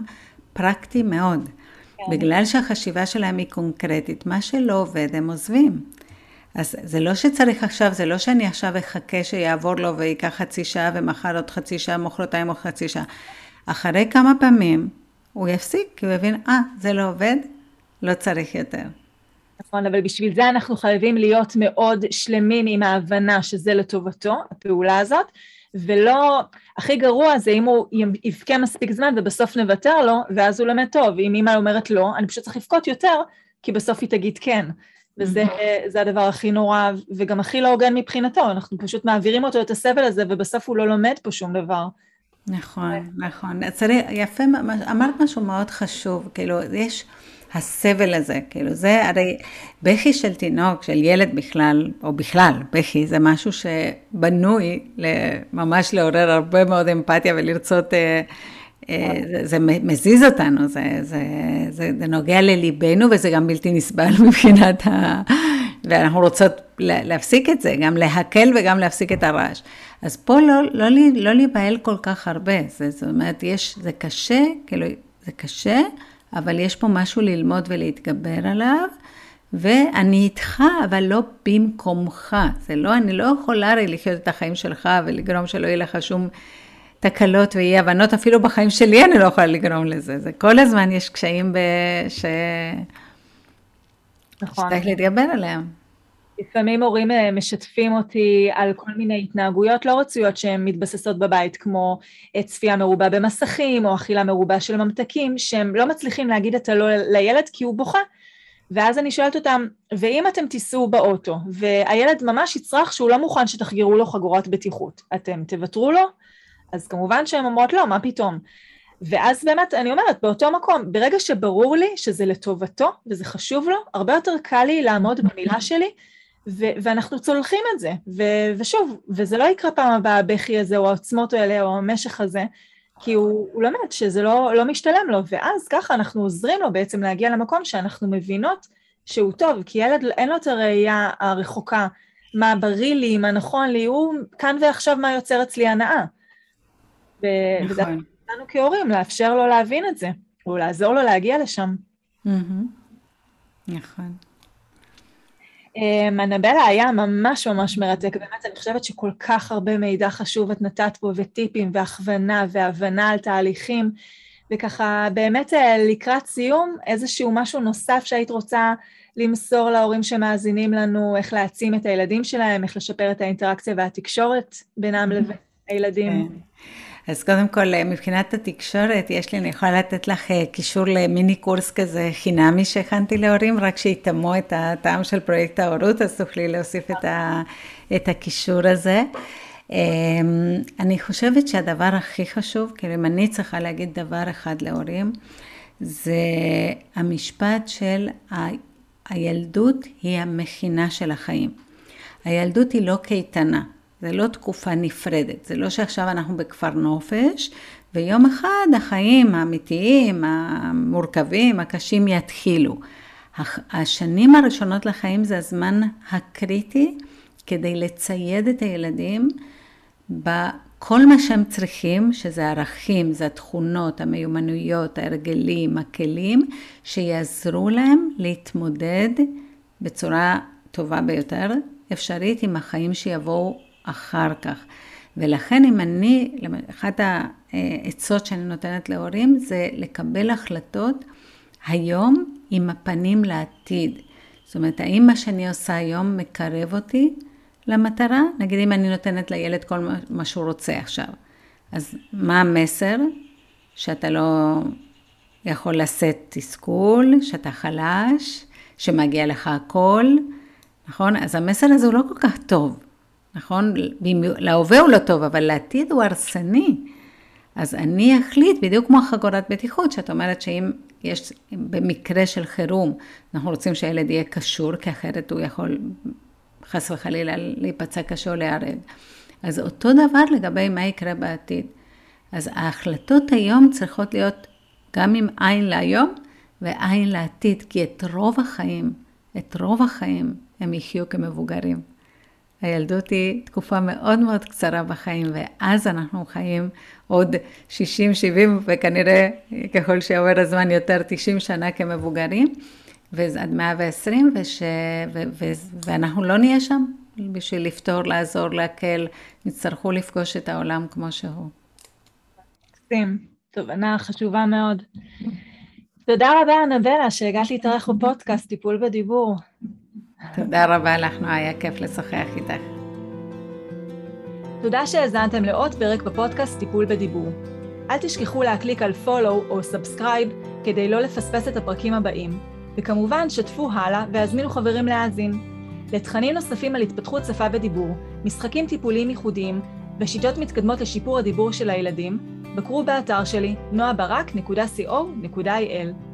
פרקטי מאוד. כן. בגלל שהחשיבה שלהם היא קונקרטית, מה שלא עובד הם עוזבים. אז זה לא שצריך עכשיו, זה לא שאני עכשיו אחכה שיעבור לו וייקח חצי שעה ומחר עוד חצי שעה, מחרתיים עוד חצי שעה. אחרי כמה פעמים הוא יפסיק, כי הוא יבין, אה, ah, זה לא עובד, לא צריך יותר. נכון, אבל בשביל זה אנחנו חייבים להיות מאוד שלמים עם ההבנה שזה לטובתו, הפעולה הזאת, ולא, הכי גרוע זה אם הוא יבכה מספיק זמן ובסוף נוותר לו, ואז הוא לומד טוב. אם אמא אומרת לא, אני פשוט צריך לבכות יותר, כי בסוף היא תגיד כן. וזה mm-hmm. הדבר הכי נורא, וגם הכי לא הוגן מבחינתו, אנחנו פשוט מעבירים אותו את הסבל הזה, ובסוף הוא לא לומד פה שום דבר. נכון, נכון. צריך, יפה, אמרת משהו מאוד חשוב, כאילו, יש הסבל הזה, כאילו, זה הרי בכי של תינוק, של ילד בכלל, או בכלל, בכי זה משהו שבנוי ממש לעורר הרבה מאוד אמפתיה ולרצות... אה, אה, זה, זה מזיז אותנו, זה, זה, זה, זה נוגע לליבנו וזה גם בלתי נסבל מבחינת ה... ואנחנו רוצות להפסיק את זה, גם להקל וגם להפסיק את הרעש. אז פה לא, לא, לא להיבהל כל כך הרבה, זה, זאת אומרת, יש, זה קשה, כאילו, זה קשה, אבל יש פה משהו ללמוד ולהתגבר עליו. ואני איתך, אבל לא במקומך. זה לא, אני לא יכולה הרי לחיות את החיים שלך ולגרום שלא יהיה לך שום תקלות ואי הבנות, אפילו בחיים שלי אני לא יכולה לגרום לזה. זה כל הזמן יש קשיים ב... ש... נכון. שצריך להתגבר עליהם. לפעמים הורים אה, משתפים אותי על כל מיני התנהגויות לא רצויות שהן מתבססות בבית, כמו אה, צפייה מרובה במסכים, או אכילה מרובה של ממתקים, שהם לא מצליחים להגיד את הלא לילד כי הוא בוכה. ואז אני שואלת אותם, ואם אתם תיסעו באוטו, והילד ממש יצרח שהוא לא מוכן שתחגרו לו חגורת בטיחות, אתם תוותרו לו? אז כמובן שהן אומרות לא, מה פתאום? ואז באמת, אני אומרת, באותו מקום, ברגע שברור לי שזה לטובתו וזה חשוב לו, הרבה יותר קל לי לעמוד במילה שלי, ו- ואנחנו צולחים את זה. ו- ושוב, וזה לא יקרה פעם הבאה הבכי הזה, או העוצמות האלה, או המשך הזה, כי הוא, הוא לומד שזה לא, לא משתלם לו, ואז ככה אנחנו עוזרים לו בעצם להגיע למקום שאנחנו מבינות שהוא טוב, כי ילד אין לו את הראייה הרחוקה, מה בריא לי, מה נכון לי, הוא כאן ועכשיו מה יוצר אצלי הנאה. נכון. וזה לנו כהורים, לאפשר לו להבין את זה, או לעזור לו להגיע לשם. נכון. מנבלה אמ, היה ממש ממש מרתק, באמת אני חושבת שכל כך הרבה מידע חשוב את נתת פה, וטיפים, והכוונה, והבנה על תהליכים, וככה באמת אה, לקראת סיום, איזשהו משהו נוסף שהיית רוצה למסור להורים שמאזינים לנו, איך להעצים את הילדים שלהם, איך לשפר את האינטראקציה והתקשורת בינם לבין הילדים. אז קודם כל, אה, מבחינת התקשורת, יש לי, אני יכולה לתת לך אה, קישור למיני קורס כזה חינמי שהכנתי להורים, רק שיטעמו את הטעם של פרויקט ההורות, אז תוכלי להוסיף את, ה, את הקישור הזה. אמ, אני חושבת שהדבר הכי חשוב, כאילו אם אני צריכה להגיד דבר אחד להורים, זה המשפט של הילדות היא המכינה של החיים. הילדות היא לא קייטנה. זה לא תקופה נפרדת, זה לא שעכשיו אנחנו בכפר נופש, ויום אחד החיים האמיתיים, המורכבים, הקשים יתחילו. השנים הראשונות לחיים זה הזמן הקריטי כדי לצייד את הילדים בכל מה שהם צריכים, שזה ערכים, זה התכונות, המיומנויות, ההרגלים, הכלים, שיעזרו להם להתמודד בצורה טובה ביותר אפשרית עם החיים שיבואו אחר כך. ולכן אם אני, אחת העצות שאני נותנת להורים זה לקבל החלטות היום עם הפנים לעתיד. זאת אומרת, האם מה שאני עושה היום מקרב אותי למטרה, נגיד אם אני נותנת לילד כל מה שהוא רוצה עכשיו, אז מה המסר? שאתה לא יכול לשאת תסכול, שאתה חלש, שמגיע לך הכל, נכון? אז המסר הזה הוא לא כל כך טוב, נכון? להווה הוא לא טוב, אבל לעתיד הוא הרסני. אז אני אחליט, בדיוק כמו חגורת בטיחות, שאת אומרת שאם יש, במקרה של חירום, אנחנו רוצים שהילד יהיה קשור, כי אחרת הוא יכול חס וחלילה להיפצע קשה או להיהרג. אז אותו דבר לגבי מה יקרה בעתיד. אז ההחלטות היום צריכות להיות גם עם עין להיום ועין לעתיד, כי את רוב החיים, את רוב החיים הם יחיו כמבוגרים. הילדות היא תקופה מאוד מאוד קצרה בחיים, ואז אנחנו חיים עוד 60, 70, וכנראה ככל שעובר הזמן יותר 90 שנה כמבוגרים, ועד 120, וש... ו... ו... ואנחנו לא נהיה שם בשביל לפתור, לעזור, להקל, יצטרכו לפגוש את העולם כמו שהוא. מקסים, תובנה חשובה מאוד. תודה רבה, אנבלה, שהגעת להתארח בפודקאסט טיפול בדיבור. תודה רבה לך, נועה, היה כיף לשוחח איתך. תודה שהאזנתם לעוד פרק בפודקאסט טיפול בדיבור. אל תשכחו להקליק על follow או subscribe כדי לא לפספס את הפרקים הבאים, וכמובן שתפו הלאה והזמינו חברים להאזין. לתכנים נוספים על התפתחות שפה ודיבור, משחקים טיפוליים ייחודיים ושיטות מתקדמות לשיפור הדיבור של הילדים, בקרו באתר שלי noabarak.co.il